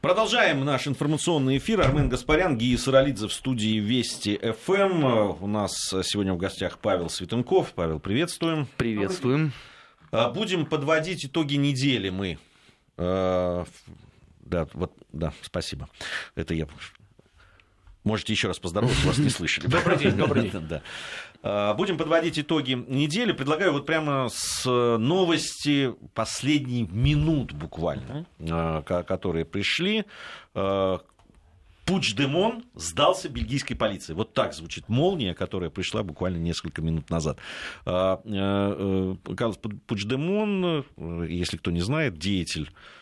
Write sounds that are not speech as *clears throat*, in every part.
Продолжаем наш информационный эфир. Армен Гаспарян, Гия Саралидзе в студии Вести ФМ. У нас сегодня в гостях Павел Светенков. Павел, приветствуем. Приветствуем. А, будем подводить итоги недели мы. А, да, вот, да, спасибо. Это я Можете еще раз поздороваться, вас не слышали. Добрый день, добрый день. *laughs* Да. А, будем подводить итоги недели. Предлагаю вот прямо с новости последних минут буквально, а, которые пришли. А, Пучдемон сдался бельгийской полиции. Вот так звучит молния, которая пришла буквально несколько минут назад. Карлос Пучдемон, если кто не знает, деятель Э,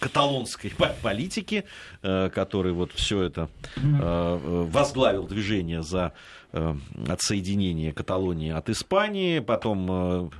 каталонской политики, э, который вот все это э, возглавил движение за отсоединение Каталонии от Испании, потом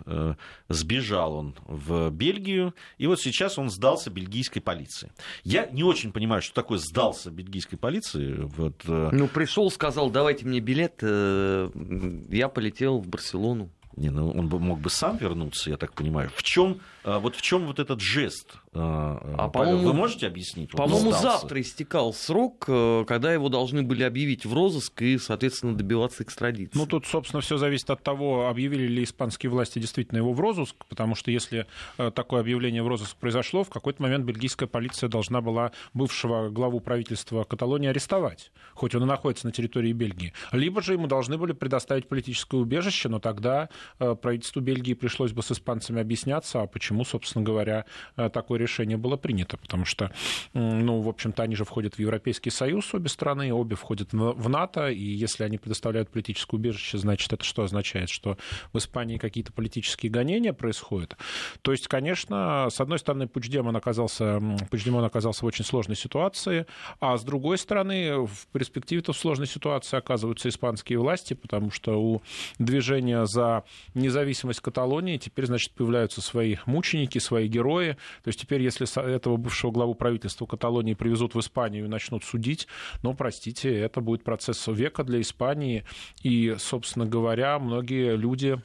сбежал он в Бельгию, и вот сейчас он сдался бельгийской полиции. Я не очень понимаю, что такое сдался бельгийской полиции. Вот... Ну, пришел, сказал, давайте мне билет, я полетел в Барселону. Не, ну он бы, мог бы сам вернуться, я так понимаю. В чем вот в чем вот этот жест? А, а Павел, вы можете объяснить? По-моему, завтра истекал срок, э, когда его должны были объявить в розыск и, соответственно, добиваться экстрадиции. Ну, тут, собственно, все зависит от того, объявили ли испанские власти действительно его в розыск, потому что если э, такое объявление в розыск произошло, в какой-то момент бельгийская полиция должна была бывшего главу правительства Каталонии арестовать, хоть он и находится на территории Бельгии. Либо же ему должны были предоставить политическое убежище, но тогда э, правительству Бельгии пришлось бы с испанцами объясняться, а почему почему, собственно говоря, э, такое решение было принято, потому что, ну, в общем-то, они же входят в Европейский Союз, обе страны, обе входят в НАТО, и если они предоставляют политическое убежище, значит, это что означает? Что в Испании какие-то политические гонения происходят. То есть, конечно, с одной стороны, Пучдемон оказался, Пучдемон оказался в очень сложной ситуации, а с другой стороны, в перспективе-то в сложной ситуации оказываются испанские власти, потому что у движения за независимость Каталонии теперь, значит, появляются свои мученики, мученики, свои герои. То есть теперь, если этого бывшего главу правительства Каталонии привезут в Испанию и начнут судить, ну, простите, это будет процесс века для Испании. И, собственно говоря, многие люди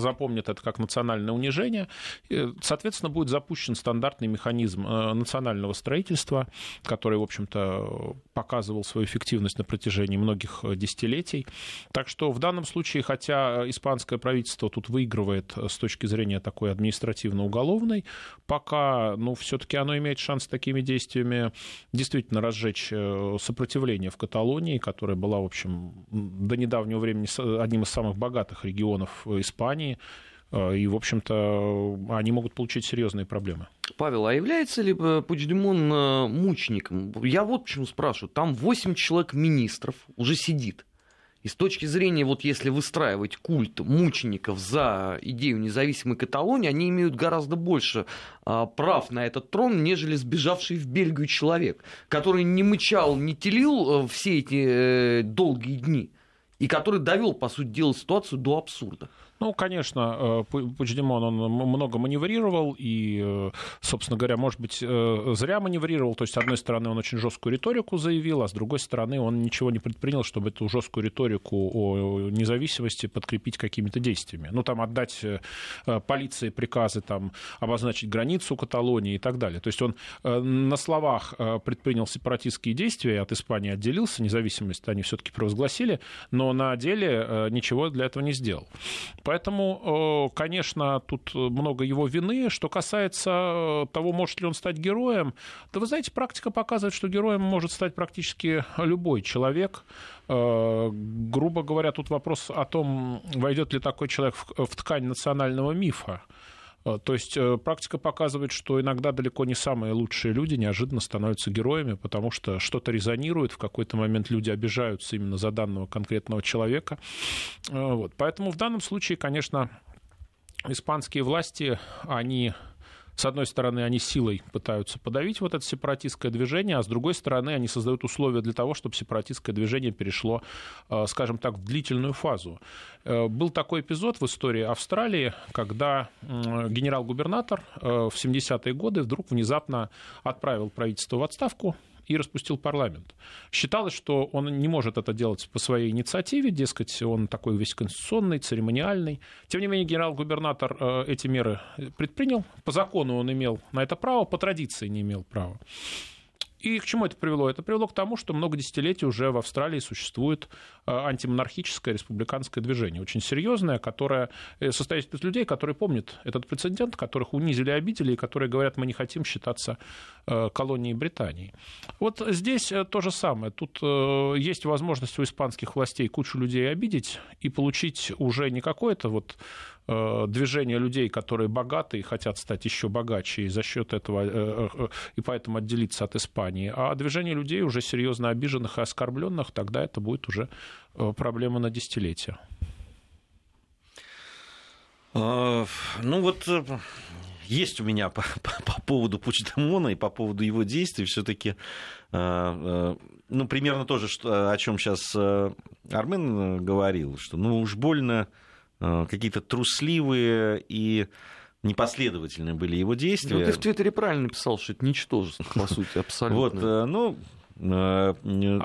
запомнят это как национальное унижение. Соответственно, будет запущен стандартный механизм э, национального строительства, который, в общем-то, показывал свою эффективность на протяжении многих э, десятилетий. Так что в данном случае, хотя испанское правительство тут выигрывает э, с точки зрения такой административно-уголовной, пока, ну, все-таки оно имеет шанс такими действиями действительно разжечь сопротивление в Каталонии, которая была, в общем, до недавнего времени одним из самых богатых регионов Испании, компании, э, и, в общем-то, они могут получить серьезные проблемы. Павел, а является ли э, Пучдемон э, мучеником? Я вот почему спрашиваю. Там 8 человек министров уже сидит. И с точки зрения, вот если выстраивать культ мучеников за идею независимой Каталонии, они имеют гораздо больше а, прав на этот трон, нежели сбежавший в Бельгию человек, который не мычал, не телил все эти э, долгие дни, и который довел, по сути дела, ситуацию до абсурда. Ну, конечно, э, Пучдемон, он много маневрировал и, э, собственно говоря, может быть, э, зря маневрировал. То есть, с одной стороны, он очень жесткую риторику заявил, а с другой стороны, он ничего не предпринял, чтобы эту жесткую риторику о независимости подкрепить какими-то действиями. Ну, там, отдать полиции приказы, там, обозначить границу Каталонии и так далее. То есть, он на словах предпринял сепаратистские действия, от Испании отделился, независимость они все-таки провозгласили, но на деле ничего для этого не сделал. Поэтому, э, конечно, тут много его вины. Что касается э, того, может ли он стать героем, да вы знаете, практика показывает, что героем может стать практически любой человек. Э, грубо говоря, тут вопрос о том, войдет ли такой человек в ткань национального мифа. Э, то есть э, практика показывает, что иногда далеко не самые лучшие люди неожиданно становятся героями, потому что что-то резонирует, в какой-то момент люди обижаются именно за данного конкретного человека. Э, вот. Поэтому в данном случае, конечно, испанские власти, они с одной стороны, они силой пытаются подавить вот это сепаратистское движение, а с другой стороны, они создают условия для того, чтобы сепаратистское движение перешло, э, скажем так, в длительную фазу. Э, был такой эпизод в истории Австралии, когда генерал-губернатор э, в 70-е годы вдруг внезапно отправил правительство в отставку, и распустил парламент. Считалось, что он не может это делать по своей инициативе, дескать, он такой весь конституционный, церемониальный. Тем не менее, генерал-губернатор э, эти меры предпринял. По закону он имел на это право, по традиции не имел права. И к чему это привело? Это привело к тому, что много десятилетий уже в Австралии существует э, антимонархическое республиканское движение, очень серьезное, которое э, состоит из людей, которые помнят этот прецедент, которых унизили, обидели, и которые говорят, мы не хотим считаться э, колонией Британии. Вот здесь то же самое. Тут есть возможность у испанских властей кучу людей обидеть и получить уже не какое-то вот движение людей, которые богаты и хотят стать еще богаче и за счет этого э, э, и поэтому отделиться от Испании, а движение людей уже серьезно обиженных и оскорбленных, тогда это будет уже проблема на десятилетия. Ну вот есть у меня *laughs* по, по, по поводу Пучдемона и по поводу его действий все-таки ну, примерно то же, что, о чем сейчас Армен говорил, что ну уж больно Э, какие-то трусливые и непоследовательные были его действия. Ну, ты в Твиттере правильно писал, что это ничтожество, по сути, абсолютно. *laughs* Вот, э, ну, Э, а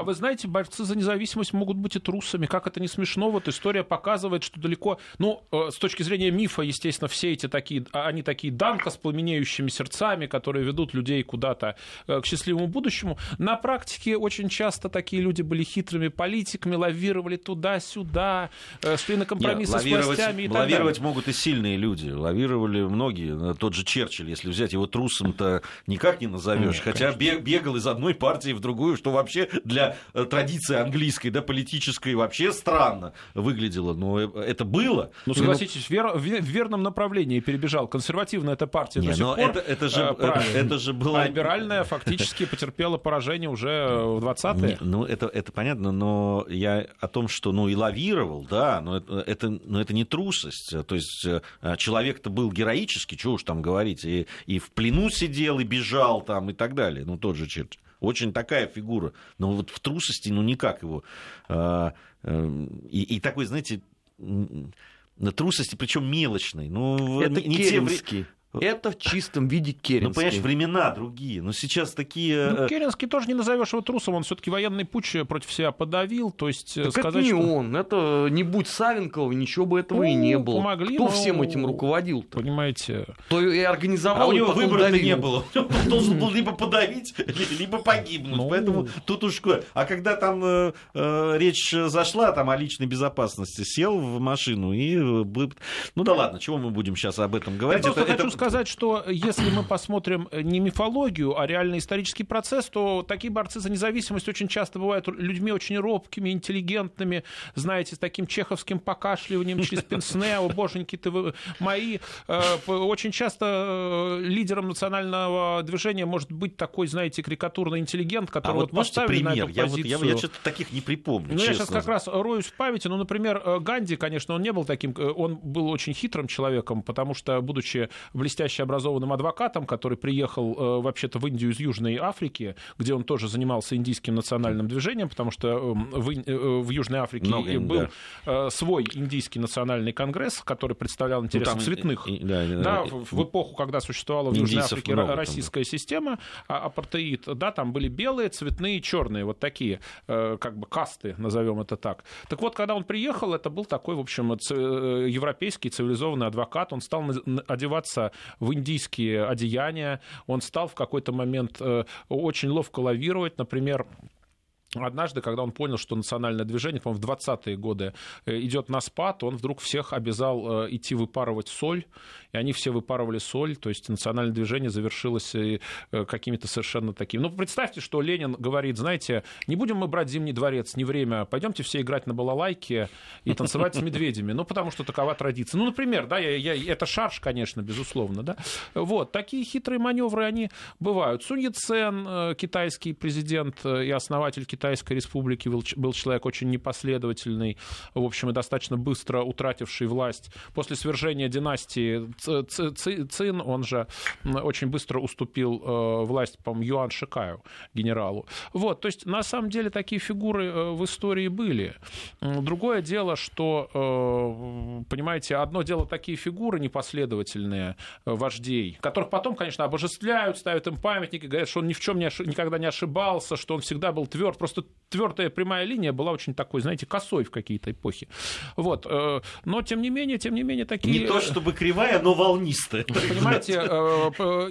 вы знаете, борцы за независимость могут быть и трусами. Как это не смешно, вот история показывает, что далеко... Ну, э, с точки зрения мифа, естественно, все эти такие... А, они такие данка с пламенеющими сердцами, которые ведут людей куда-то э, к счастливому будущему. На практике очень часто такие люди были хитрыми политиками, лавировали туда-сюда, шли на компромиссы Нет, с властями и так Лавировать далее. могут и сильные люди. Лавировали многие. Тот же Черчилль, если взять его трусом-то никак не назовешь. Хотя конечно. бегал из одной партии в другую другую, что вообще для э, традиции английской, да, политической вообще странно выглядело. Но э, это было. Ну, согласитесь, вер, в верном направлении перебежал. Консервативная эта партия Не, до сих но пор это, это, же, это, это же было... А либеральная фактически потерпела поражение уже в 20-е. Ну, это, это понятно, но я о том, что, ну, и лавировал, да, но это, это, но это не трусость. То есть э, человек-то был героический, чего уж там говорить, и, и в плену сидел, и бежал там, и так далее. Ну, тот же Черчилль. Очень такая фигура. Но вот в трусости, ну никак его. А, э, и, и такой, знаете, трусости, причем мелочной. Ну, это не, не те, это в чистом виде Керенский. Ну, понимаешь, времена другие. Но сейчас такие... Ну, э, Керенский тоже не назовешь его трусом. Он все-таки военный путь против себя подавил. То есть так сказать, это не что... он. Это не будь Савенкова, ничего бы этого ну, и не было. Помогли, Кто но... всем этим руководил -то? Понимаете. То и организовал, А у него выбора не было. Он должен был либо подавить, *laughs* либо погибнуть. Ну... Поэтому тут уж... А когда там э, э, речь зашла там о личной безопасности, сел в машину и... Э, ну да ладно, чего мы будем сейчас об этом говорить? Я это... сказать, что если мы посмотрим не мифологию, а реальный исторический процесс, то такие борцы за независимость очень часто бывают людьми очень робкими, интеллигентными, знаете, с таким чеховским покашливанием через пенсне, о боженьки ты вы мои. Э, очень часто э, лидером национального движения может быть такой, знаете, карикатурный интеллигент, который а вот, вот поставили пример? на эту я позицию. Вот, я, я что-то таких не припомню, Ну, честно. я сейчас как раз роюсь в памяти. Ну, например, э, Ганди, конечно, он не был таким, он был очень хитрым человеком, потому что, будучи блестящим образованным адвокатом, который приехал э, вообще-то в Индию из Южной Африки, где он тоже занимался индийским национальным движением, потому что эм, в, э, в Южной Африке Много, был да. Э, свой индийский национальный конгресс, который представлял интересы ну, цветных. И, да, да, да, в, эпоху, когда существовала в Южной Африке много, российская там, система, а, апартеид, да, там были белые, цветные, черные, вот такие, как бы касты, назовем это так. Так вот, когда он приехал, это был такой, в общем, европейский цивилизованный адвокат, он стал одеваться в индийские одеяния. Он стал в какой-то момент э, очень ловко лавировать. Например, Однажды, когда он понял, что национальное движение, по-моему, в 20-е годы э, идет на спад, он вдруг всех обязал э, идти выпарывать соль, и они все выпарывали соль, то есть национальное движение завершилось э, какими-то совершенно такими. Ну, представьте, что Ленин говорит, знаете, не будем мы брать Зимний дворец, не время, пойдемте все играть на балалайке и танцевать с медведями, ну, потому что такова традиция. Ну, например, да, я, я, это шарш, конечно, безусловно, да. Вот, такие хитрые маневры, они бывают. Сунь Яцен, китайский президент и основатель Китая, Китайской Республики, был человек очень непоследовательный, в общем, и достаточно быстро утративший власть. После свержения династии Цин, он же очень быстро уступил э, власть, по-моему, Юан Шикаю, генералу. Вот, то есть, на самом деле, такие фигуры э, в истории были. Другое дело, что, э, понимаете, одно дело такие фигуры непоследовательные вождей, которых потом, конечно, обожествляют, ставят им памятники, говорят, что он ни в чем не ошиб... никогда не ошибался, что он всегда был тверд. Просто твердая прямая линия была очень такой, знаете, косой в какие-то эпохи. Вот. Но, тем не менее, тем не менее, такие... Не то чтобы кривая, но волнистая. Понимаете,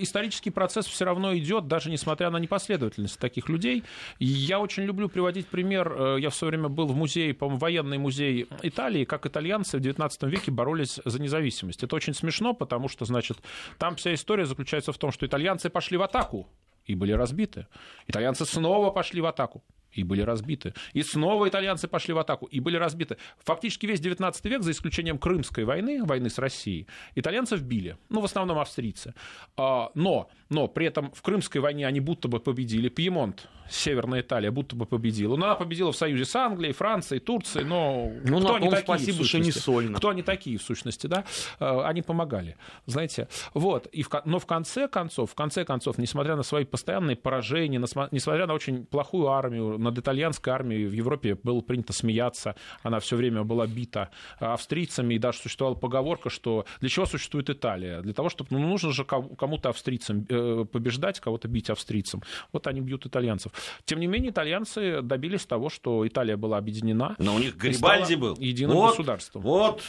исторический процесс все равно идет, даже несмотря на непоследовательность таких людей. Я очень люблю приводить пример. Э, я в свое время был в музее, по-моему, военный музей Италии, как итальянцы в 19 веке боролись за независимость. Это очень смешно, потому что, значит, там вся история заключается в том, что итальянцы пошли в атаку и были разбиты. Итальянцы снова пошли в атаку и были разбиты. И снова итальянцы пошли в атаку и были разбиты. Фактически весь 19 век, за исключением Крымской войны, войны с Россией, итальянцев били. Ну, в основном австрийцы. А, но, но при этом в Крымской войне они будто бы победили. Пьемонт, Северная Италия, будто бы победила. Но она победила в союзе с Англией, Францией, Турцией, но ну, кто они такие, спасибо, что не сольно. Кто они такие, в сущности, да? А, они помогали, знаете. Вот. И в, но в конце концов, в конце концов, несмотря на свои постоянные поражения, несмотря на очень плохую армию, над итальянской армией в Европе было принято смеяться, она все время была бита австрийцами, и даже существовала поговорка, что для чего существует Италия? Для того, чтобы, ну, нужно же кому-то австрийцам э, побеждать, кого-то бить австрийцам. Вот они бьют итальянцев. Тем не менее, итальянцы добились того, что Италия была объединена. Но у них Гарибальди был. Единым вот, государством. Вот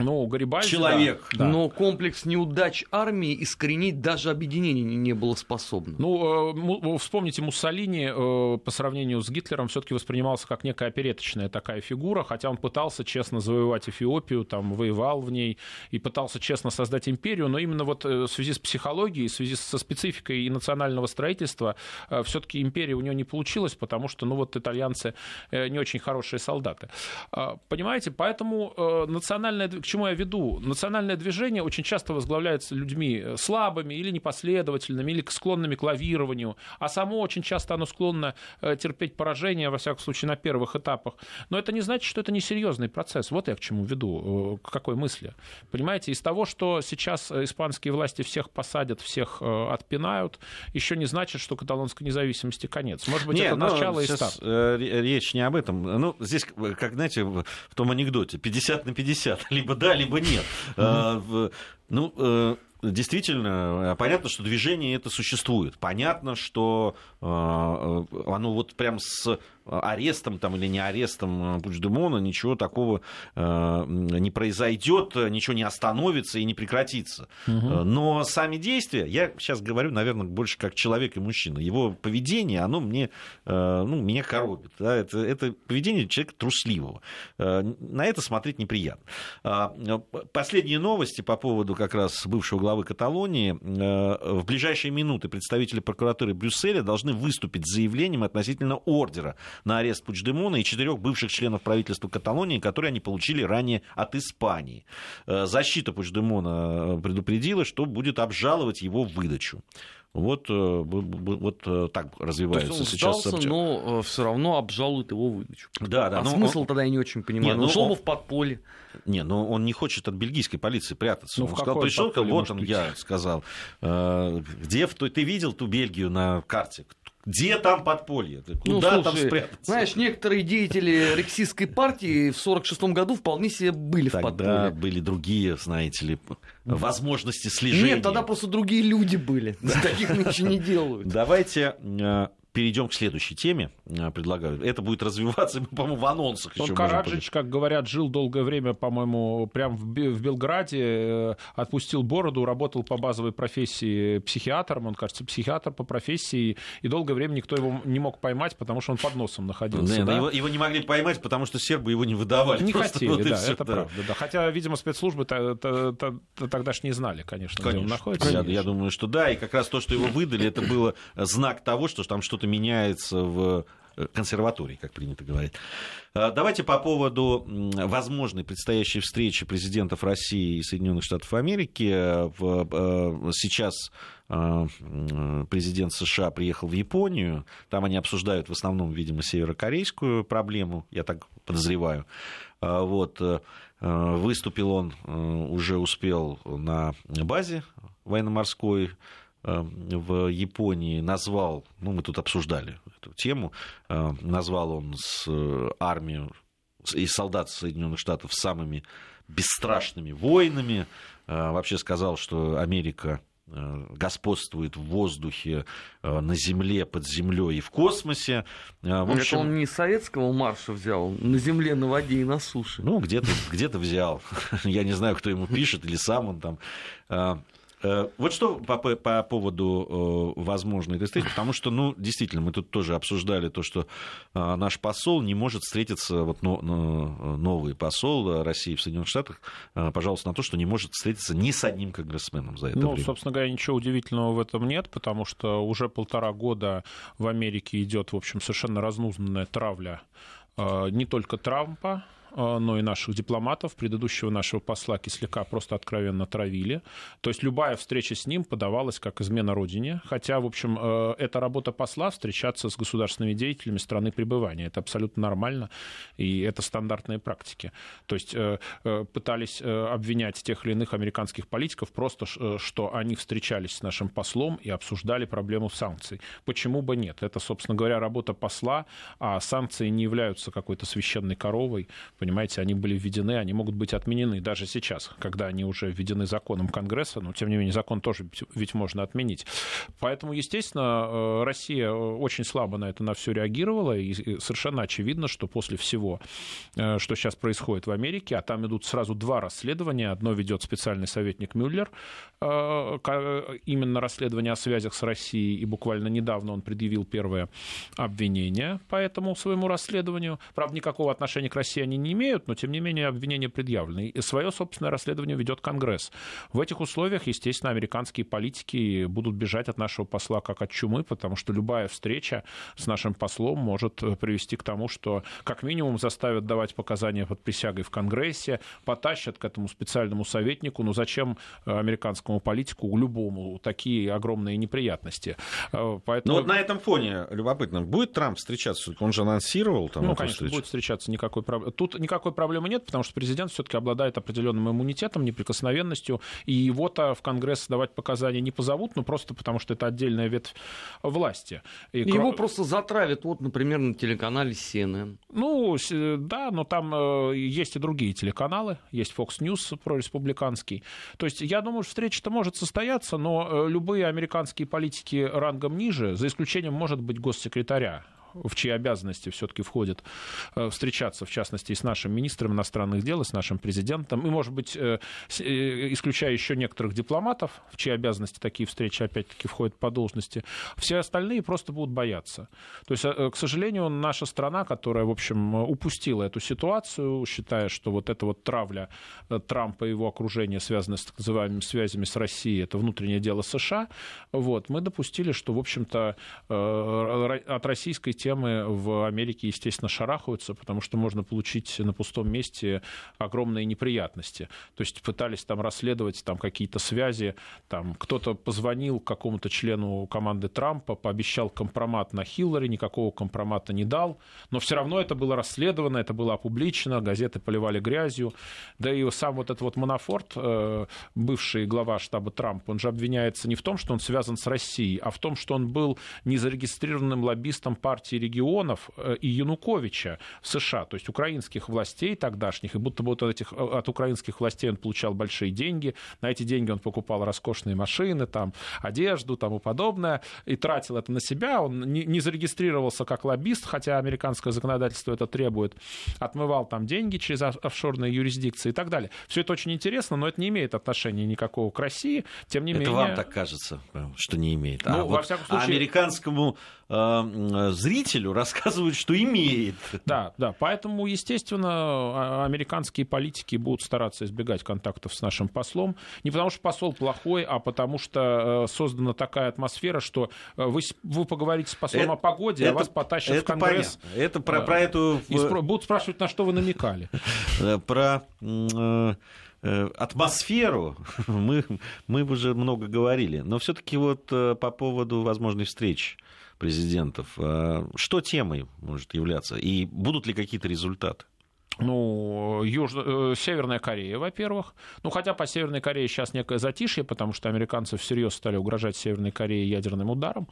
ну, Гарибальди, Человек. Да, да. Но комплекс неудач армии искоренить даже объединение не было способно. Ну, э, вспомните, Муссолини э, по сравнению с Гитлером все-таки воспринимался как некая опереточная такая фигура, хотя он пытался честно завоевать Эфиопию, там, воевал в ней и пытался честно создать империю, но именно вот э, в связи с психологией, в связи со спецификой и национального строительства все-таки империя у него не получилась, потому что, ну, вот итальянцы не очень хорошие солдаты. А, понимаете, поэтому национальная к чему я веду? Национальное движение очень часто возглавляется людьми э, слабыми или непоследовательными, или склонными к лавированию, а само очень часто оно склонно э, терпеть поражение, во всяком случае, на первых этапах. Но это не значит, что это несерьезный процесс. Вот я к чему веду, э, к какой мысли. Понимаете, из того, что сейчас испанские власти всех посадят, всех отпинают, еще не значит, что каталонской независимости конец. Может быть, не, это ну, начало и старт. Речь не об этом. Ну, здесь, как, знаете, в том анекдоте, 50 на 50, *laughs* либо либо да, либо нет. Mm-hmm. Ну, э, действительно, понятно, что движение это существует. Понятно, что э, оно вот прям с арестом там, или не арестом Пучдемона ничего такого э, не произойдет, ничего не остановится и не прекратится. Угу. Но сами действия, я сейчас говорю, наверное, больше как человек и мужчина, его поведение, оно мне, э, ну, меня коробит. Да? Это, это поведение человека трусливого. Э, на это смотреть неприятно. Э, последние новости по поводу как раз бывшего главы Каталонии. Э, в ближайшие минуты представители прокуратуры Брюсселя должны выступить с заявлением относительно ордера на арест Пучдемона и четырех бывших членов правительства Каталонии, которые они получили ранее от Испании. Э, защита Пучдемона э, предупредила, что будет обжаловать его выдачу. Вот, э, вот так развивается То есть он сейчас. Сдался, но все равно обжалует его выдачу. Да, да. А смысл он... тогда я не очень понимаю. Не, ну, ушел он... в подполье. Не, но он не хочет от бельгийской полиции прятаться. Ну, он сказал, пришел, вот он, я сказал, где ты видел ту Бельгию на карте? Где там подполье? Ну, Куда ну, слушай, там спрятаться? Знаешь, некоторые деятели рексистской партии в 1946 году вполне себе были Тогда в подполье. были другие, знаете ли, возможности слежения. Нет, тогда просто другие люди были. Таких ничего не делают. Давайте э, перейдем к следующей теме, э, предлагаю. Это будет развиваться, *laughs* по-моему, в анонсах. Он Караджич, как говорят, жил долгое время, по-моему, прямо в Белграде, э, отпустил бороду, работал по базовой профессии психиатром, он, кажется, психиатр по профессии, и долгое время никто его не мог поймать, потому что он под носом находился. Да, да? Его, его не могли поймать, потому что сербы его не выдавали. Не хотели, вот да, все, это да. правда. Да. Хотя, видимо, спецслужбы тогда ж не знали, конечно, конечно, где он находится. Я, я думаю, что да, и как раз то, что его выдали, это было знак того, что там что-то меняется в консерваторий, как принято говорить. Давайте по поводу возможной предстоящей встречи президентов России и Соединенных Штатов Америки. Сейчас президент США приехал в Японию. Там они обсуждают в основном, видимо, северокорейскую проблему, я так подозреваю. Вот. Выступил он, уже успел на базе военно-морской в Японии назвал, ну мы тут обсуждали эту тему, назвал он с э, армию и солдат Соединенных Штатов самыми бесстрашными воинами, вообще сказал, что Америка э, господствует в воздухе, э, на земле, под землей и в космосе. В общем... Это он не советского марша взял, на земле, на воде и на суше. Ну, где-то где взял. *laughs* Я не знаю, кто ему пишет, или сам он там. Э, вот что по, по поводу э, возможной этой встречи, потому что, ну, действительно, мы тут тоже обсуждали то, что э, наш посол не может встретиться, вот новый посол России в Соединенных Штатах, пожалуйста, на то, что не может встретиться ни с одним конгрессменом за это ну, время. Ну, собственно говоря, ничего удивительного в этом нет, потому что уже полтора года в Америке идет, в общем, совершенно разнузданная травля не только Трампа, но и наших дипломатов, предыдущего нашего посла Кисляка просто откровенно травили. То есть любая встреча с ним подавалась как измена родине, хотя, в общем, э, это работа посла встречаться с государственными деятелями страны пребывания. Это абсолютно нормально, и это стандартные практики. То есть э, э, пытались обвинять тех или иных американских политиков просто, что они встречались с нашим послом и обсуждали проблему санкций. Почему бы нет? Это, собственно говоря, работа посла, а санкции не являются какой-то священной коровой, понимаете, они были введены, они могут быть отменены даже сейчас, когда они уже введены законом Конгресса, но тем не менее закон тоже ведь можно отменить. Поэтому, естественно, э, Россия очень слабо на это на все реагировала, и совершенно очевидно, что после всего, э, что сейчас происходит в Америке, а там идут сразу два расследования, одно ведет специальный советник Мюллер, э, именно расследование о связях с Россией, и буквально недавно он предъявил первое обвинение по этому своему расследованию. Правда, никакого отношения к России они не не имеют, но тем не менее обвинения предъявлены. И свое собственное расследование ведет Конгресс. В этих условиях, естественно, американские политики будут бежать от нашего посла как от чумы, потому что любая встреча с нашим послом может привести к тому, что как минимум заставят давать показания под присягой в Конгрессе, потащат к этому специальному советнику. Ну зачем э, американскому политику, любому, такие огромные неприятности? Э, поэтому... Ну вот на этом фоне любопытно, будет Трамп встречаться? Он же анонсировал там Ну, конечно, будет встречаться, никакой проблемы. Тут никакой проблемы нет, потому что президент все-таки обладает определенным иммунитетом, неприкосновенностью, и его-то в Конгресс давать показания не позовут, ну просто потому что это отдельная ветвь власти. И его кро... просто затравят, вот, например, на телеканале CNN. Ну, да, но там э, есть и другие телеканалы, есть Fox News прореспубликанский. То есть я думаю, что встреча-то может состояться, но э, любые американские политики рангом ниже, за исключением, может быть, госсекретаря в чьи обязанности все-таки входит э, встречаться, в частности, и с нашим министром иностранных дел, и с нашим президентом, и, может быть, э, э, исключая еще некоторых дипломатов, в чьи обязанности такие встречи, опять-таки, входят по должности, все остальные просто будут бояться. То есть, к сожалению, наша страна, которая, в общем, упустила эту ситуацию, считая, что вот эта вот травля Трампа и его окружения, связанная с так называемыми связями с Россией, это внутреннее дело США, вот, мы допустили, что, в общем-то, от российской темы в Америке, естественно, шарахаются, потому что можно получить на пустом месте огромные неприятности. То есть пытались там расследовать там какие-то связи, там кто-то позвонил какому-то члену команды Трампа, пообещал компромат на Хиллари, никакого компромата не дал, но все равно это было расследовано, это было опубличено, газеты поливали грязью, да и сам вот этот вот Манафорт, э, бывший глава штаба Трампа, он же обвиняется не в том, что он связан с Россией, а в том, что он был незарегистрированным лоббистом партии партии регионов э, и Януковича в США, то есть украинских властей тогдашних, и будто бы от, этих, э, от украинских властей он получал большие деньги, на эти деньги он покупал роскошные машины, там, одежду там, и подобное, и тратил это на себя, он не, не зарегистрировался как лоббист, хотя американское законодательство это требует, отмывал там деньги через офшорные юрисдикции и так далее. Все это очень интересно, но это не имеет отношения никакого к России, тем не это менее... вам так кажется, что не имеет. Ну, а, во вот, всяком случае... американскому э, зрителю рассказывают, что имеет. Да, да. Поэтому, естественно, а, американские политики будут стараться избегать контактов с нашим послом. Не потому что посол плохой, а потому что э, создана такая атмосфера, что э, вы, вы поговорите с послом это, о погоде, это, а вас потащат это в Конгресс. Понятно. Это про, про эту... И спро- будут спрашивать, на что вы намекали. Про атмосферу *laughs* мы, мы уже много говорили. Но все-таки вот по поводу возможной встречи президентов. А что темой может являться? И будут ли какие-то результаты? Ну, Юж... Э, Северная Корея, во-первых. Ну, хотя по Северной Корее сейчас некое затишье, потому что американцы всерьез стали угрожать Северной Корее ядерным ударом.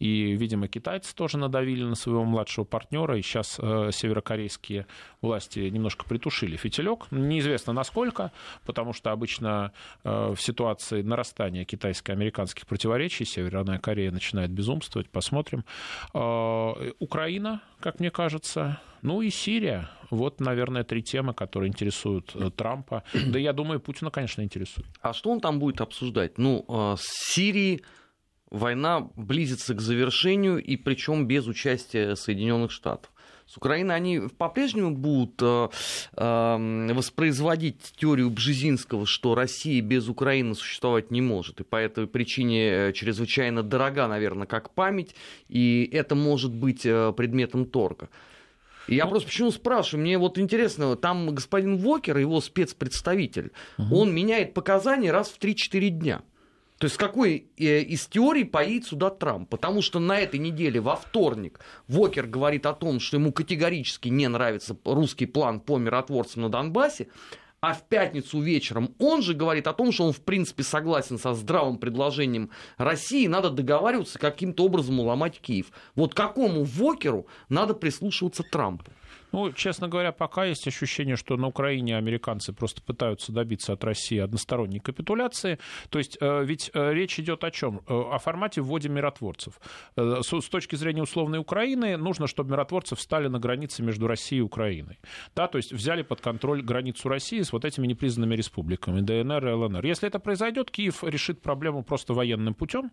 И, видимо, китайцы тоже надавили на своего младшего партнера. И сейчас э, северокорейские власти немножко притушили фитилек. Неизвестно насколько, потому что обычно э, в ситуации нарастания китайско-американских противоречий Северная Корея начинает безумствовать. Посмотрим. Э, Украина, как мне кажется, ну и Сирия. Вот, наверное, три темы, которые интересуют э, Трампа. *clears throat* Да я думаю, Путина, конечно, интересует. А что он там будет обсуждать? Ну, э, с Сирией война близится к завершению, и причем без участия Соединенных Штатов. С Украиной они по-прежнему будут э, э, воспроизводить теорию Бжезинского, что Россия без Украины существовать не может. И по этой причине э, чрезвычайно дорога, наверное, как память, и это может быть предметом торга. Я ну, просто почему спрашиваю, мне вот интересно, там господин Вокер, его спецпредставитель, угу. он меняет показания раз в 3-4 дня. То есть какой э, из теорий поедет сюда Трамп? Потому что на этой неделе, во вторник, Вокер говорит о том, что ему категорически не нравится русский план по миротворцам на Донбассе, а в пятницу вечером он же говорит о том, что он в принципе согласен со здравым предложением России, надо договариваться каким-то образом уломать Киев. Вот какому Вокеру надо прислушиваться Трампу? Ну, честно говоря, пока есть ощущение, что на Украине американцы просто пытаются добиться от России односторонней капитуляции. То есть э, ведь э, речь идет о чем? Э, о формате вводе миротворцев. С точки зрения условной Украины нужно, чтобы миротворцы встали на границе между Россией и Украиной. Да, то есть взяли под контроль границу России с вот этими непризнанными республиками ДНР и ЛНР. Если это произойдет, Киев решит проблему просто военным путем,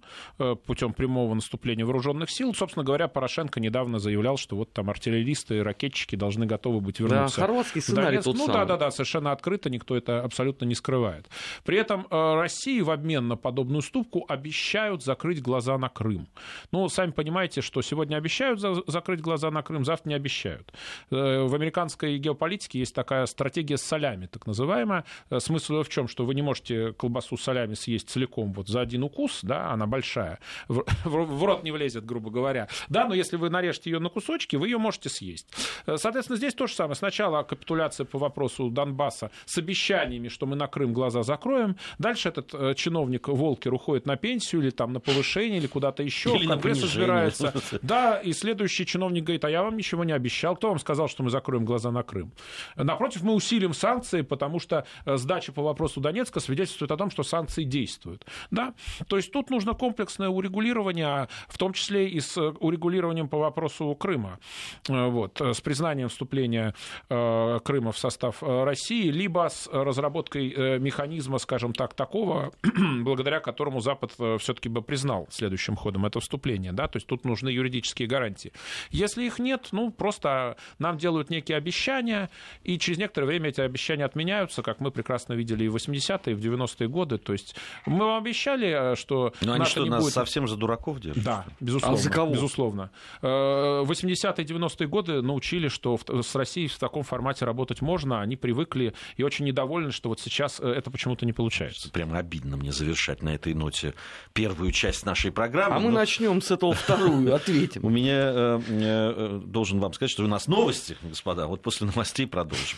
путем прямого наступления вооруженных сил. Собственно говоря, Порошенко недавно заявлял, что вот там артиллеристы и ракетчики должны должны готовы быть вернуться. Да, хорватский сценарий Донецк. Ну да, да, да, совершенно открыто, никто это абсолютно не скрывает. При этом э, России в обмен на подобную ступку обещают закрыть глаза на Крым. Ну, сами понимаете, что сегодня обещают за- закрыть глаза на Крым, завтра не обещают. Э, в американской геополитике есть такая стратегия с солями, так называемая. Э, смысл в чем? Что вы не можете колбасу с солями съесть целиком вот за один укус, да, она большая, в, в, *laughs* в рот не влезет, грубо говоря. Да, но если вы нарежете ее на кусочки, вы ее можете съесть. Соответственно, Соответственно, здесь то же самое. Сначала капитуляция по вопросу Донбасса с обещаниями, что мы на Крым глаза закроем. Дальше этот э, чиновник Волкер уходит на пенсию или там на повышение, или куда-то еще. Или Конгресс избирается. *laughs* Да, и следующий чиновник говорит, а я вам ничего не обещал. Кто вам сказал, что мы закроем глаза на Крым? Напротив, мы усилим санкции, потому что э, сдача по вопросу Донецка свидетельствует о том, что санкции действуют. Да? То есть тут нужно комплексное урегулирование, в том числе и с э, урегулированием по вопросу Крыма. Вот, с признанием вступления э, Крыма в состав э, России, либо с разработкой э, механизма, скажем так, такого, *clears throat* благодаря которому Запад все-таки бы признал следующим ходом это вступление. Да? То есть тут нужны юридические гарантии. Если их нет, ну, просто нам делают некие обещания, и через некоторое время эти обещания отменяются, как мы прекрасно видели и в 80-е, и в 90-е годы. То есть мы вам обещали, что Но они что, не нас будет... совсем за дураков держат? Да, безусловно. А за кого? Безусловно. 80-е, 90-е годы научили, что с Россией в таком формате работать можно, они привыкли и очень недовольны, что вот сейчас э, это почему-то не получается. Прямо обидно мне завершать на этой ноте первую часть нашей программы. А но... мы начнем с этого вторую, *laughs* ответим. У меня, э, э, должен вам сказать, что у нас новости, господа, вот после новостей продолжим.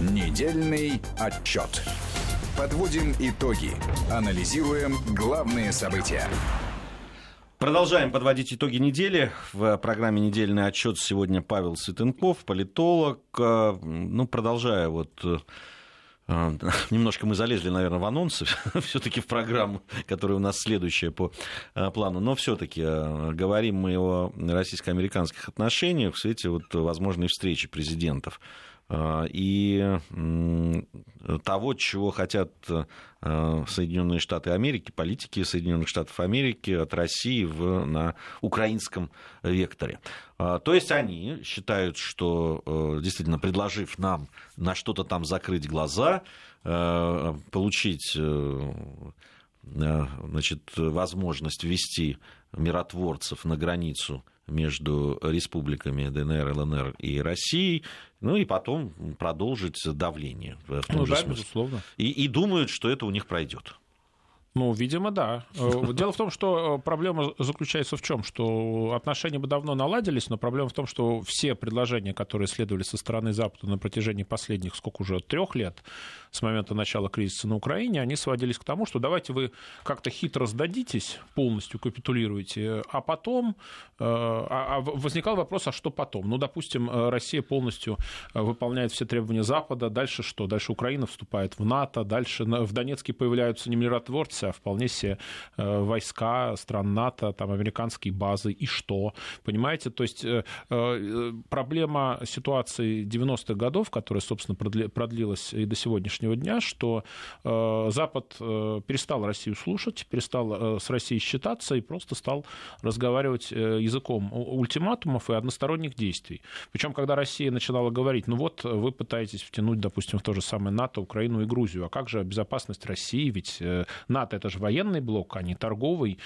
Недельный отчет. Подводим итоги. Анализируем главные события. Продолжаем подводить итоги недели. В программе «Недельный отчет» сегодня Павел Сытенков, политолог. Э, ну, продолжая вот э, *laughs* Немножко мы залезли, наверное, в анонсы *laughs* все-таки в программу, которая у нас следующая по э, плану. Но все-таки говорим мы о российско-американских отношениях в свете вот возможной встречи президентов и того, чего хотят Соединенные Штаты Америки, политики Соединенных Штатов Америки от России в, на украинском векторе. То есть они считают, что действительно предложив нам на что-то там закрыть глаза, получить значит, возможность ввести миротворцев на границу между республиками ДНР, ЛНР и Россией, ну и потом продолжить давление. В том ну же да, смысле. безусловно. И, и думают, что это у них пройдет. Ну, видимо, да. Э, дело в том, что э, проблема заключается в чем? Что отношения бы давно наладились, но проблема в том, что все предложения, которые следовали со стороны Запада на протяжении последних, сколько уже, трех лет, с момента начала кризиса на Украине, они сводились к тому, что давайте вы как-то хитро сдадитесь, полностью капитулируете, а потом э, а, а возникал вопрос, а что потом? Ну, допустим, Россия полностью выполняет все требования Запада, дальше что? Дальше Украина вступает в НАТО, дальше в Донецке появляются не миротворцы, а вполне себе э, войска стран НАТО, там американские базы, и что? Понимаете? То есть э, э, проблема ситуации 90-х годов, которая, собственно, продлилась и до сегодняшнего дня, что Запад перестал Россию слушать, перестал с Россией считаться и просто стал разговаривать языком ультиматумов и односторонних действий. Причем, когда Россия начинала говорить, ну вот вы пытаетесь втянуть, допустим, в то же самое НАТО, Украину и Грузию, а как же безопасность России? Ведь НАТО это же военный блок, а не торговый.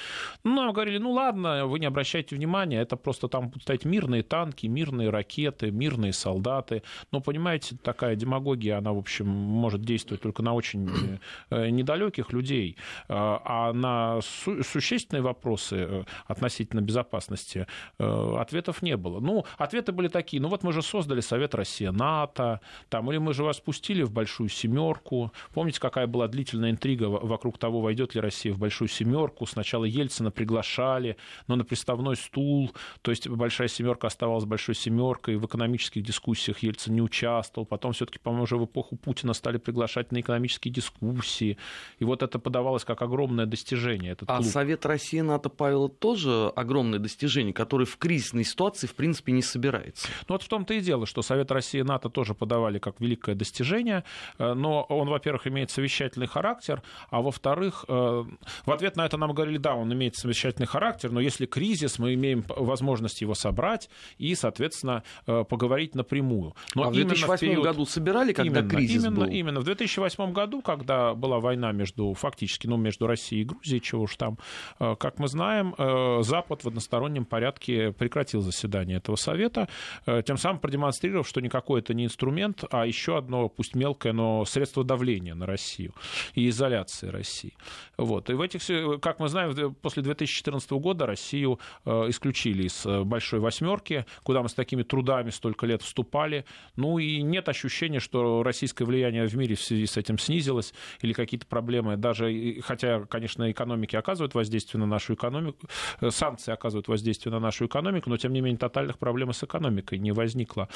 Ну, нам говорили, ну ладно, вы не обращайте внимания, это просто там будут стоять мирные танки, мирные ракеты, мирные солдаты. Но, понимаете, такая демагогия, она, в общем, может действовать только на очень э, недалеких людей. А, а на су- существенные вопросы э, относительно безопасности э, ответов не было. Ну, ответы были такие, ну вот мы же создали Совет Россия-НАТО, там, или мы же вас пустили в Большую Семерку. Помните, какая была длительная интрига вокруг того, войдет ли Россия в большую семерку. Сначала Ельцина приглашали, но на приставной стул. То есть большая семерка оставалась большой семеркой. В экономических дискуссиях Ельцин не участвовал. Потом все-таки, по-моему, уже в эпоху Путина стали приглашать на экономические дискуссии. И вот это подавалось как огромное достижение. Этот а клуб. Совет России НАТО Павел тоже огромное достижение, который в кризисной ситуации в принципе не собирается. Ну вот в том-то и дело, что Совет России и НАТО тоже подавали как великое достижение, э, но он, во-первых, имеет совещательный характер, а во-вторых, Э, в ответ на это нам говорили, да, он имеет совещательный характер, но если кризис, мы имеем возможность его собрать и, соответственно, э, поговорить напрямую. Но а в 2008 в период... году собирали, когда именно, кризис именно, был? Именно. В 2008 году, когда была война между, фактически, ну, между Россией и Грузией, чего уж там, э, как мы знаем, Запад в одностороннем порядке прекратил заседание этого совета, тем самым продемонстрировав, что никакой это не инструмент, а еще одно, пусть мелкое, но средство давления на Россию и изоляции России. Вот. И в этих, как мы знаем, после 2014 года Россию э, исключили из э, большой восьмерки, куда мы с такими трудами столько лет вступали. Ну и нет ощущения, что российское влияние в мире в связи с этим снизилось или какие-то проблемы, даже, хотя, конечно, экономики оказывают воздействие на нашу экономику, э, санкции оказывают воздействие на нашу экономику, но, тем не менее, тотальных проблем с экономикой не возникло.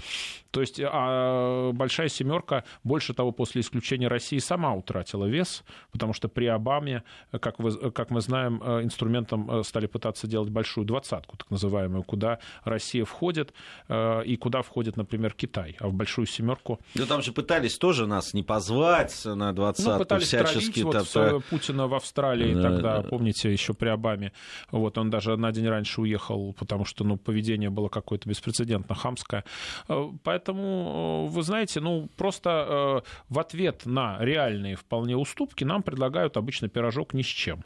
То есть а большая семерка, больше того, после исключения России сама утратила вес, потому что при Обаме как, вы, как мы знаем, э, инструментом э, стали пытаться делать большую двадцатку, так называемую, куда Россия входит э, и куда входит, например, Китай, а в большую семерку. Да там же пытались тоже нас не позвать на двадцатку, ну, пытались всячески. Травить, вот, Путина в Австралии да, тогда, да. помните, еще при Обаме. Вот он даже на день раньше уехал, потому что ну, поведение было какое-то беспрецедентно хамское. Поэтому, вы знаете, ну просто в ответ на реальные вполне уступки нам предлагают обычно пирожок ни с чем.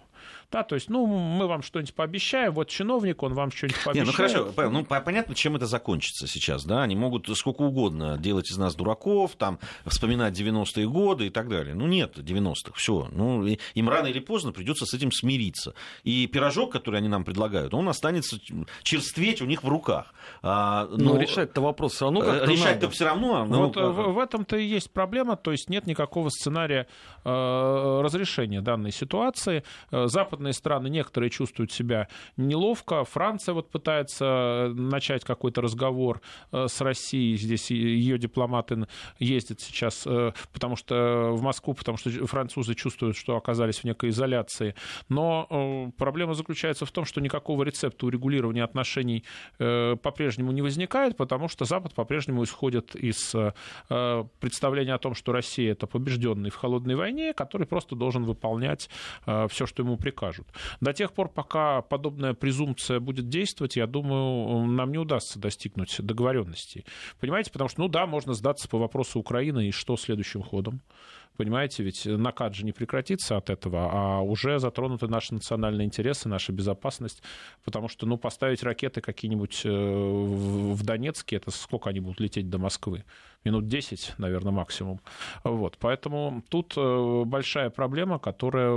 Да, то есть, ну, мы вам что-нибудь пообещаем, вот чиновник, он вам что-нибудь пообещает. Не, ну хорошо, Павел, ну понятно, чем это закончится сейчас, да, они могут сколько угодно делать из нас дураков, там, вспоминать 90-е годы и так далее. Ну нет 90-х, все, ну, им рано или поздно придется с этим смириться. И пирожок, который они нам предлагают, он останется черстветь у них в руках. А, но, но решать-то вопрос все равно как-то Решать-то все равно. Ну, вот ну, в, в этом-то и есть проблема, то есть нет никакого сценария э, разрешения данной ситуации. Запад западные страны, некоторые чувствуют себя неловко. Франция вот пытается начать какой-то разговор с Россией. Здесь ее дипломаты ездят сейчас, потому что в Москву, потому что французы чувствуют, что оказались в некой изоляции. Но проблема заключается в том, что никакого рецепта урегулирования отношений по-прежнему не возникает, потому что Запад по-прежнему исходит из представления о том, что Россия это побежденный в холодной войне, который просто должен выполнять э, все, что ему прикажут. До тех пор, пока подобная презумпция будет действовать, я думаю, нам не удастся достигнуть договоренности. Понимаете, потому что, ну да, можно сдаться по вопросу Украины, и что следующим ходом? Понимаете, ведь накат же не прекратится от этого, а уже затронуты наши национальные интересы, наша безопасность, потому что, ну, поставить ракеты какие-нибудь э, в Донецке, это сколько они будут лететь до Москвы? Минут 10, наверное, максимум. Вот, поэтому тут э, большая проблема, которая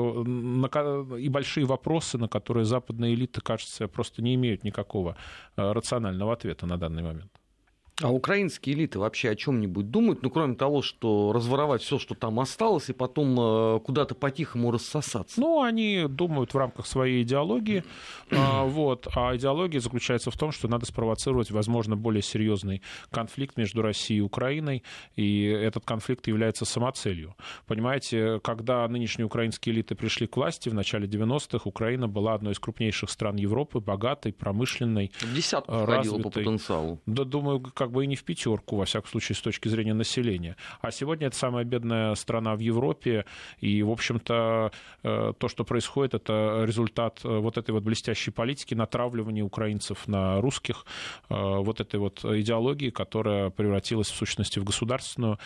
и большие вопросы, на которые западные элиты, кажется, просто не имеют никакого э, рационального ответа на данный момент. А украинские элиты вообще о чем-нибудь думают, ну, кроме того, что разворовать все, что там осталось, и потом э, куда-то по-тихому рассосаться? Ну, они думают в рамках своей идеологии, а, вот, а идеология заключается в том, что надо спровоцировать, возможно, более серьезный конфликт между Россией и Украиной, и этот конфликт является самоцелью. Понимаете, когда нынешние украинские элиты пришли к власти в начале 90-х, Украина была одной из крупнейших стран Европы, богатой, промышленной, В десятку развитой. по потенциалу. Да, думаю, как бы и не в пятерку, во всяком случае, с точки зрения населения. А сегодня это самая бедная страна в Европе, и, в общем-то, э, то, что происходит, это результат э, вот этой вот блестящей политики, натравливания украинцев на русских, э, вот этой вот идеологии, которая превратилась в сущности в государственную,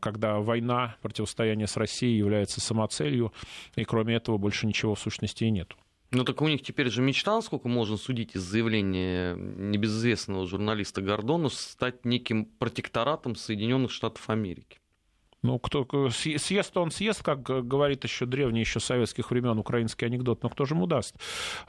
когда война, противостояние с Россией является самоцелью, и кроме этого больше ничего в сущности и нет. Ну так у них теперь же мечта, сколько можно судить из заявления небезызвестного журналиста Гордона, стать неким протекторатом Соединенных Штатов Америки. Ну, кто, съест он съест, как говорит еще древний, еще советских времен украинский анекдот, но кто же ему даст?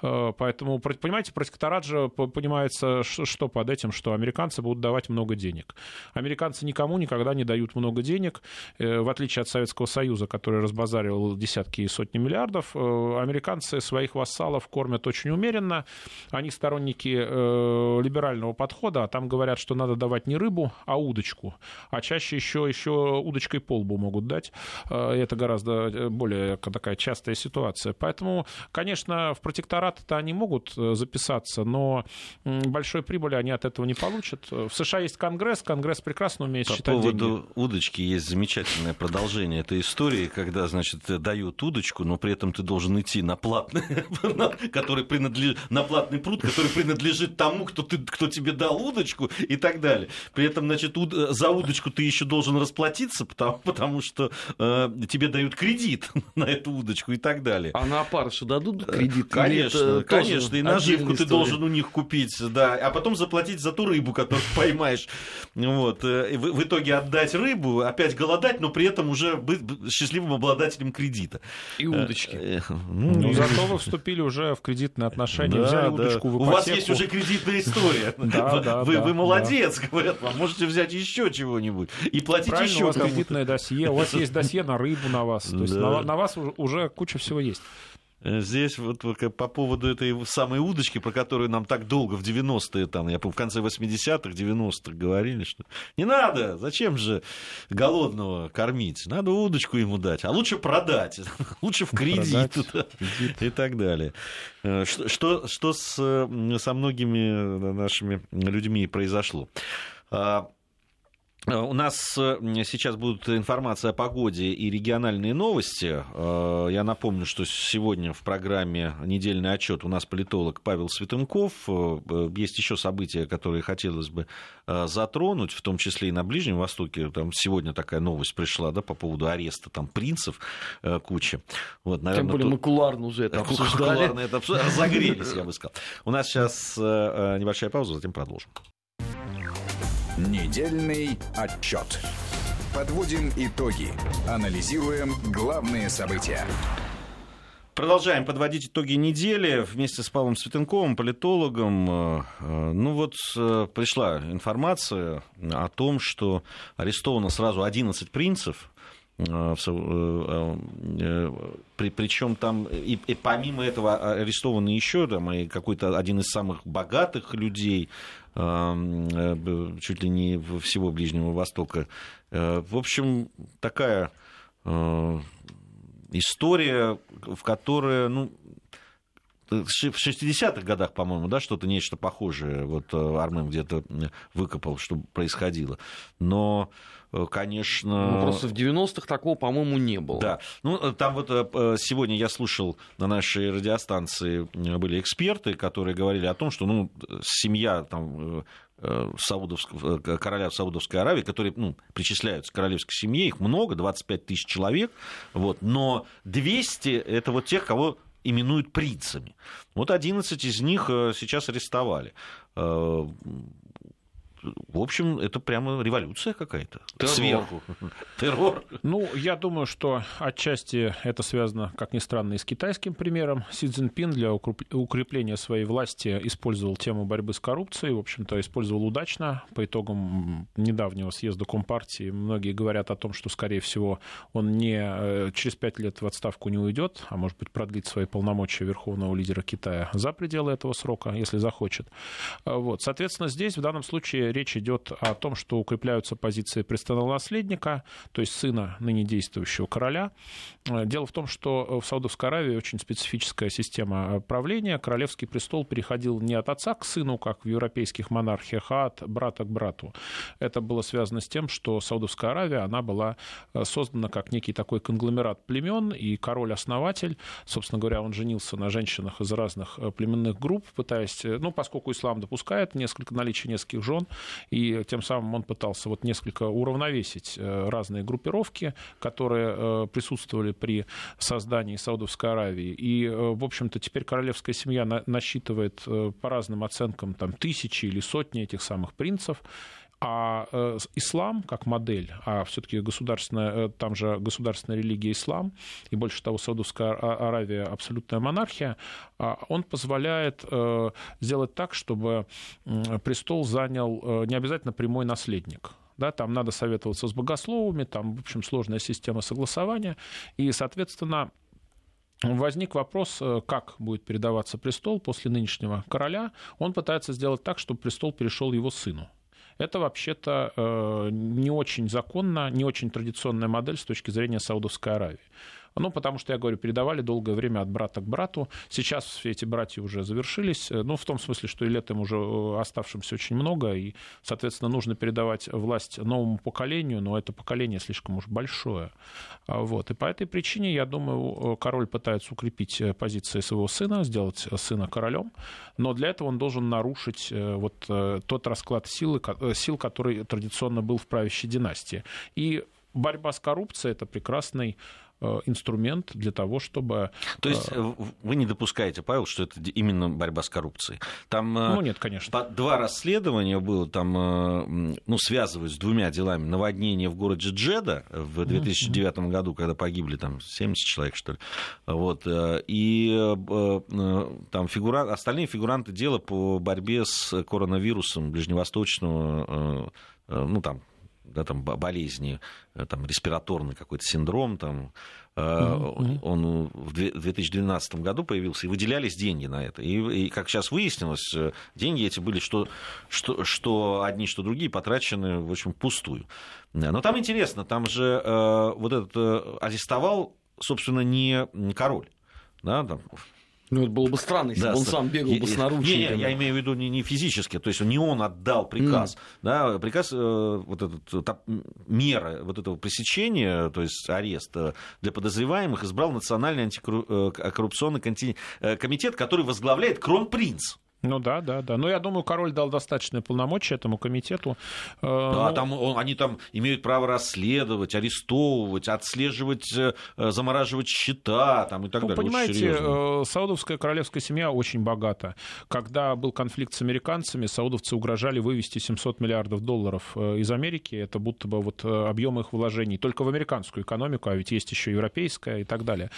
Э, поэтому, понимаете, протекторат же понимается, что под этим, что американцы будут давать много денег. Американцы никому никогда не дают много денег, э, в отличие от Советского Союза, который разбазаривал десятки и сотни миллиардов. Э, американцы своих вассалов кормят очень умеренно. Они сторонники либерального подхода, а там говорят, что надо давать не рыбу, а удочку. А чаще еще, еще удочкой полбу могут дать. Э, это гораздо э, более такая частая ситуация. Поэтому, конечно, в протекторат это они могут э, записаться, но большой прибыли они от этого не получат. В США есть Конгресс, Конгресс прекрасно умеет По считать поводу деньги. удочки есть замечательное продолжение этой истории, когда, значит, дают удочку, но при этом ты должен идти на платный, *laughs* который принадлежит, на платный пруд, который принадлежит тому, кто, ты, кто тебе дал удочку и так далее. При этом, значит, за удочку ты еще должен расплатиться, потому *laughs* потому что э, тебе дают кредит *laughs* на эту удочку и так далее. А на опарышу дадут кредит? Конечно, конечно, и наживку ты должен у них купить, да, а потом заплатить за ту рыбу, которую *laughs* поймаешь. Вот. Э, в, в итоге отдать рыбу, опять голодать, но при этом уже быть счастливым обладателем кредита. И удочки. Э, э, ну, ну, зато вы вступили уже в кредитные отношения, да, взяли да. удочку в У вас есть уже кредитная история. Да, да, вы, вы молодец, говорят вам. Можете взять еще чего-нибудь и платить еще кредитная досье, у вас есть досье на рыбу на вас, то есть на, на вас уже куча всего есть. Здесь вот по поводу этой самой удочки, про которую нам так долго в 90-е, там, я помню, в конце 80-х, 90-х говорили, что не надо, зачем же голодного кормить, надо удочку ему дать, а лучше продать, *laughs* лучше в кредит, продать, *laughs* и так далее. Э, что, что, что с, со многими нашими людьми произошло? Э, у нас э, сейчас будут информация о погоде и региональные новости. Э, я напомню, что сегодня в программе «Недельный отчет» у нас политолог Павел Светенков. Есть еще события, которые хотелось бы затронуть, в том числе и на Ближнем Востоке. Там сегодня такая новость пришла да, по поводу ареста там, принцев куча. Вот, наверное, Тем более то... мы куларно уже это *laughs* обсуждали. Куларно это обсуждали. Разогрелись, я бы сказал. У нас сейчас небольшая пауза, затем продолжим. Недельный отчет. Подводим итоги. Анализируем главные события. Продолжаем подводить итоги недели вместе с Павлом Светенковым, политологом. Э, э, ну вот э, пришла информация о том, что арестовано сразу 11 принцев при, причем там и, и помимо этого арестованы еще там, и какой-то один из самых богатых людей, чуть ли не всего Ближнего Востока. В общем, такая история, в которой, ну, в 60-х годах, по-моему, да, что-то нечто похожее, вот Армен где-то выкопал, что происходило. Но Э, конечно... Ну, просто в 90-х такого, по-моему, не было. Да. Ну, э, там вот э, сегодня я слушал на нашей радиостанции были эксперты, которые говорили о том, что ну, семья там, Саудовского, короля Саудовской Аравии, которые ну, причисляются к королевской семье, их много, 25 тысяч человек, вот, но 200 это вот тех, кого именуют принцами. Вот 11 из них сейчас арестовали в общем, это прямо революция какая-то. Террор. Сверху. Террор. Ну, я думаю, что отчасти это связано, как ни странно, и с китайским примером. Си Цзиньпин для укрепления своей власти использовал тему борьбы с коррупцией, в общем-то, использовал удачно. По итогам недавнего съезда Компартии многие говорят о том, что, скорее всего, он не э, через пять лет в отставку не уйдет, а может быть продлит свои полномочия верховного лидера Китая за пределы этого срока, если захочет. Вот. Соответственно, здесь в данном случае речь идет о том, что укрепляются позиции престолного наследника, то есть сына ныне действующего короля. Э, дело в том, что в Саудовской Аравии очень специфическая система правления. Королевский престол переходил не от отца к сыну, как в европейских монархиях, а от брата к брату. Это было связано с тем, что Саудовская Аравия, она была э, создана как некий такой конгломерат племен, и король-основатель, собственно говоря, он женился на женщинах из разных э, племенных групп, пытаясь, ну, поскольку ислам допускает несколько наличие нескольких жен, и тем самым он пытался вот несколько уравновесить э, разные группировки, которые э, присутствовали при создании Саудовской Аравии. И, э, в общем-то, теперь королевская семья насчитывает по разным оценкам там, тысячи или сотни этих самых принцев. А э, ислам как модель, а все-таки государственная, э, там же государственная религия ислам, и больше того, Саудовская Аравия абсолютная монархия, э, он позволяет э, сделать так, чтобы престол занял э, не обязательно прямой наследник. Да, там надо советоваться с богословами, там, в общем, сложная система согласования, и, соответственно, Возник вопрос, э, как будет передаваться престол после нынешнего короля. Он пытается сделать так, чтобы престол перешел его сыну это вообще-то э, не очень законно, не очень традиционная модель с точки зрения Саудовской Аравии. Ну, потому что, я говорю, передавали долгое время от брата к брату. Сейчас все эти братья уже завершились. Ну, в том смысле, что и летом уже э, оставшимся очень много, и, соответственно, нужно передавать власть новому поколению, но это поколение слишком уж большое. А, вот. И по этой причине, я думаю, э, король пытается укрепить э, позиции своего сына, сделать сына королем, но для этого он должен нарушить вот тот расклад силы, сил, который традиционно был в правящей династии. И борьба с коррупцией – это прекрасный Э, инструмент для того, чтобы... То есть э, вы не допускаете, Павел, что это именно борьба с коррупцией? Там э, ну, нет, конечно. два расследования было, там, ну, связывают с двумя делами. Наводнение в городе Джеда в 2009 mm-hmm. году, когда погибли там 70 человек, что ли. Вот. И там фигура... остальные фигуранты дела по борьбе с коронавирусом ближневосточного ну, там, да, там, болезни, э, там, респираторный какой-то синдром, там, mm-hmm. он в 2012 году появился, и выделялись деньги на это. И, и как сейчас выяснилось, э, деньги эти были что, что, что одни, что другие потрачены, в общем, пустую. Но там интересно, там же э, вот этот э, арестовал, собственно, не король, да, там, ну, это было бы странно, если да, бы он сам бегал бы с наручниками. Не, не, я имею в виду не, не физически, то есть не он отдал приказ. Mm. Да, приказ, э, вот этот, та, мера вот этого пресечения, то есть ареста для подозреваемых избрал Национальный антикоррупционный э, комитет, который возглавляет кронпринц. Ну да, да, да. Но я думаю, король дал достаточные полномочия этому комитету. Э, да, ну... там, он, они там имеют право расследовать, арестовывать, отслеживать, э, замораживать счета там, и так ну, далее. Понимаете, э, саудовская королевская семья очень богата. Когда был конфликт с американцами, саудовцы угрожали вывести 700 миллиардов долларов из Америки. Это будто бы вот объем их вложений только в американскую экономику, а ведь есть еще европейская и так далее.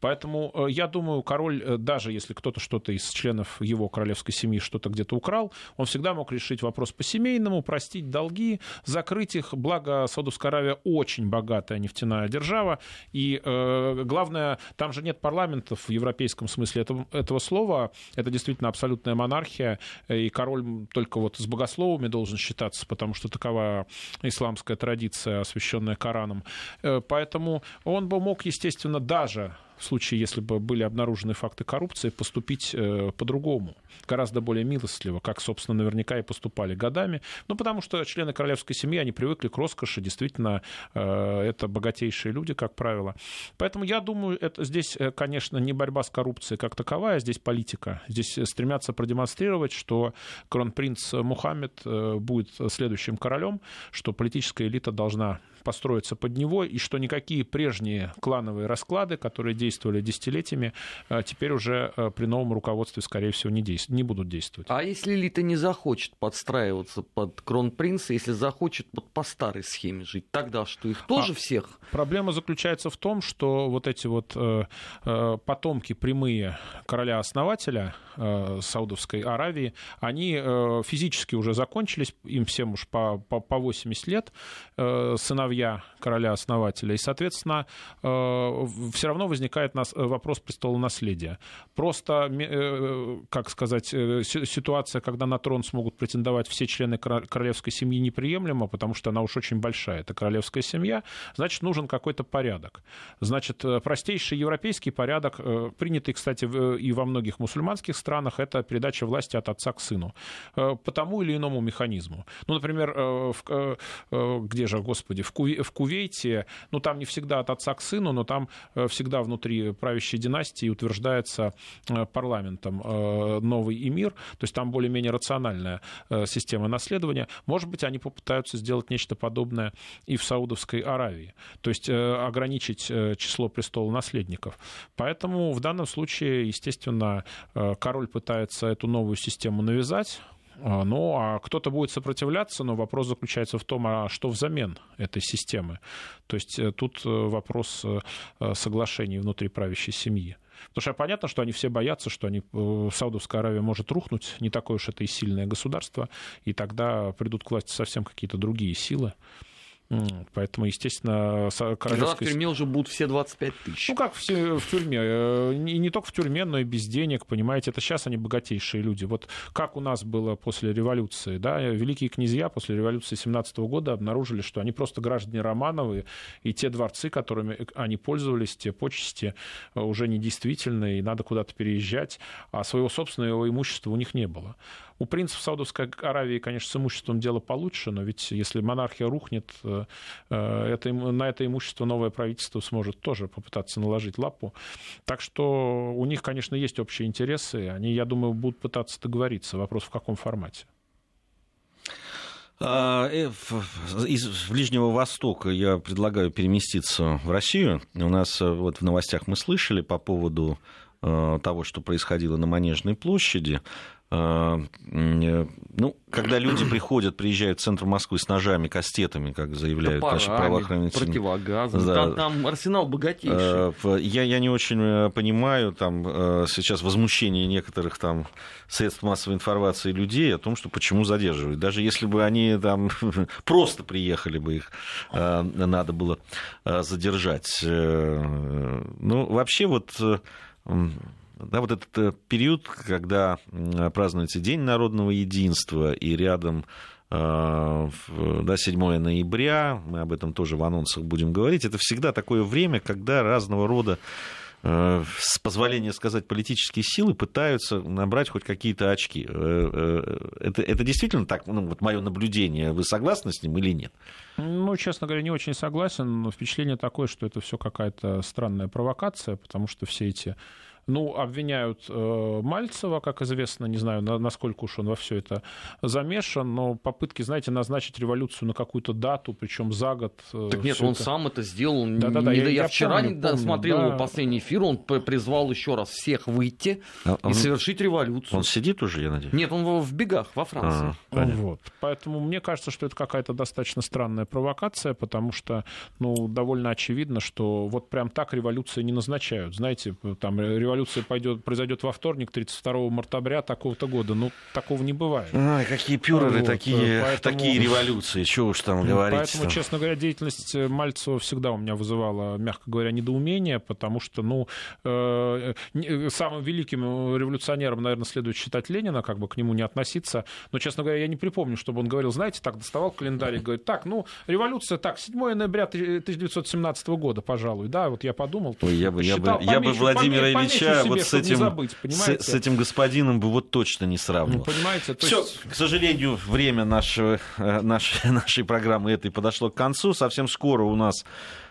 Поэтому я думаю, король, даже если кто-то что-то из членов его королевской семьи что-то где-то украл, он всегда мог решить вопрос по-семейному, простить долги, закрыть их. Благо, Саудовская Аравия очень богатая нефтяная держава. И э, главное, там же нет парламентов в европейском смысле этого, этого слова. Это действительно абсолютная монархия. И король только вот с богословами должен считаться, потому что такова исламская традиция, освященная Кораном. Э, поэтому он бы мог, естественно, даже в случае, если бы были обнаружены факты коррупции, поступить э, по-другому, гораздо более милостливо, как, собственно, наверняка и поступали годами. Ну, потому что члены королевской семьи, они привыкли к роскоши, действительно, э, это богатейшие люди, как правило. Поэтому я думаю, это здесь, э, конечно, не борьба с коррупцией как таковая, здесь политика. Здесь стремятся продемонстрировать, что кронпринц Мухаммед будет следующим королем, что политическая элита должна построиться под него, и что никакие прежние клановые расклады, которые действовали десятилетиями, э, теперь уже э, при новом руководстве, скорее всего, не, действ... не будут действовать. А если элита не захочет подстраиваться под кронпринца, если захочет под, по старой схеме жить, тогда что, их тоже а всех? Проблема заключается в том, что вот эти вот э, э, потомки прямые короля-основателя э, Саудовской Аравии, они э, физически уже закончились, им всем уж по, по, по 80 лет, э, сыновья сыновья короля-основателя. И, соответственно, э, все равно возникает э, вопрос престола наследия. Просто, э, как сказать, ситуация, когда на трон смогут претендовать все члены королевской семьи, неприемлема, потому что она уж очень большая. Это королевская семья, значит, нужен какой-то порядок. Значит, простейший европейский порядок, принятый, кстати, и во многих мусульманских странах, это передача власти от отца к сыну. По тому или иному механизму. Ну, например, в, где же, господи, в в Кувейте, ну, там не всегда от отца к сыну, но там э, всегда внутри правящей династии утверждается э, парламентом э, новый эмир, то есть там более-менее рациональная система наследования. Может быть, они попытаются сделать нечто подобное и в Саудовской Аравии, то есть ограничить число престола наследников. Поэтому в данном случае, естественно, король пытается эту новую систему навязать, ну, а кто-то будет сопротивляться, но вопрос заключается в том, а что взамен этой системы. То есть э, тут э, вопрос э, соглашений внутри правящей семьи. Потому что понятно, что они все боятся, что они, Саудовская Аравия может рухнуть, не такое уж это и сильное государство, и тогда придут к власти совсем какие-то другие силы. Поэтому, естественно, королевская... Тогда в тюрьме уже будут все 25 тысяч. Ну, как все в тюрьме. Э, и не только в тюрьме, но и без денег, понимаете. Это сейчас они богатейшие люди. Вот как у нас было после революции, да, великие князья после революции 17 года обнаружили, что они просто граждане Романовы, и те дворцы, которыми они пользовались, те почести э, уже недействительны, и надо куда-то переезжать, а своего собственного имущества у них не было. У принцев Саудовской Аравии, конечно, с имуществом дело получше, но ведь если монархия рухнет, э, э, это, на это имущество новое правительство сможет тоже попытаться наложить лапу. Так что у них, конечно, есть общие интересы. Они, я думаю, будут пытаться договориться. Вопрос в каком формате. А, э, из Ближнего Востока я предлагаю переместиться в Россию. У нас вот в новостях мы слышали по поводу того, что происходило на Манежной площади. А, э, ну, когда люди *clears throat* приходят, приезжают в центр Москвы с ножами, кастетами, как заявляют Топорами, наши правоохранительные... противогазом. Да. Там, там арсенал богатейший. А, я, я не очень э, понимаю там э, сейчас возмущение некоторых там средств массовой информации людей о том, что почему задерживают. Даже если бы они там *laughs* просто приехали бы, их надо было задержать. Ну, вообще вот да, вот этот э, период, когда празднуется День народного единства, и рядом э, да, 7 ноября, мы об этом тоже в анонсах будем говорить, это всегда такое время, когда разного рода э, с позволения сказать, политические силы пытаются набрать хоть какие-то очки. Это, это действительно так, ну, вот мое наблюдение, вы согласны с ним или нет? Ну, честно говоря, не очень согласен, но впечатление такое, что это все какая-то странная провокация, потому что все эти ну, обвиняют э, Мальцева, как известно, не знаю, на, насколько уж он во все это замешан, но попытки, знаете, назначить революцию на какую-то дату, причем за год. Э, так нет, он это... сам это сделал. Да, да, да. Я, я, я вчера помню, помню, смотрел да. его последний эфир, он призвал еще раз всех выйти а, и он... совершить революцию. Он сидит уже, я надеюсь? Нет, он в бегах во Франции. А, вот. Поэтому мне кажется, что это какая-то достаточно странная провокация, потому что, ну, довольно очевидно, что вот прям так революции не назначают. Знаете, там революция революция пойдет, произойдет во вторник, 32 мартабря такого-то года. Ну, такого не бывает. Ой, какие пюреры, Вот, такие, поэтому- такие революции, что уж там говорить. Поэтому, честно говоря, деятельность э, Мальцева всегда у меня вызывала, мягко говоря, недоумение, потому что, ну, э, не- самым великим э, революционером, наверное, следует считать Ленина, как бы к нему не относиться. Но, честно говоря, я не припомню, чтобы он говорил, знаете, так доставал календарь и говорит, так, ну, революция, так, 7 ноября 1917 года, пожалуй, да, вот я подумал. Ой, я бы, я бы, я бы Владимира поме- помечу Ильича себе, вот с этим, забыть, с, с этим господином бы вот точно не Ну, сравнивал. понимаете, то Все, есть... к сожалению, время нашего, э, нашей, *laughs* нашей программы этой подошло к концу. Совсем скоро у нас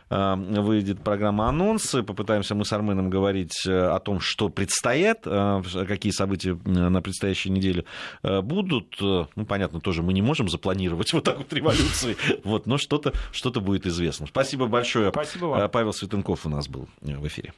э, выйдет программа «Анонсы». Попытаемся мы с Арменом говорить э, о том, что предстоит, э, какие события на предстоящей неделе будут. Ну, понятно, тоже мы не можем запланировать *laughs* вот так вот революции, вот, но что-то что будет известно. Спасибо большое. Спасибо вам. Павел Светенков у нас был в эфире.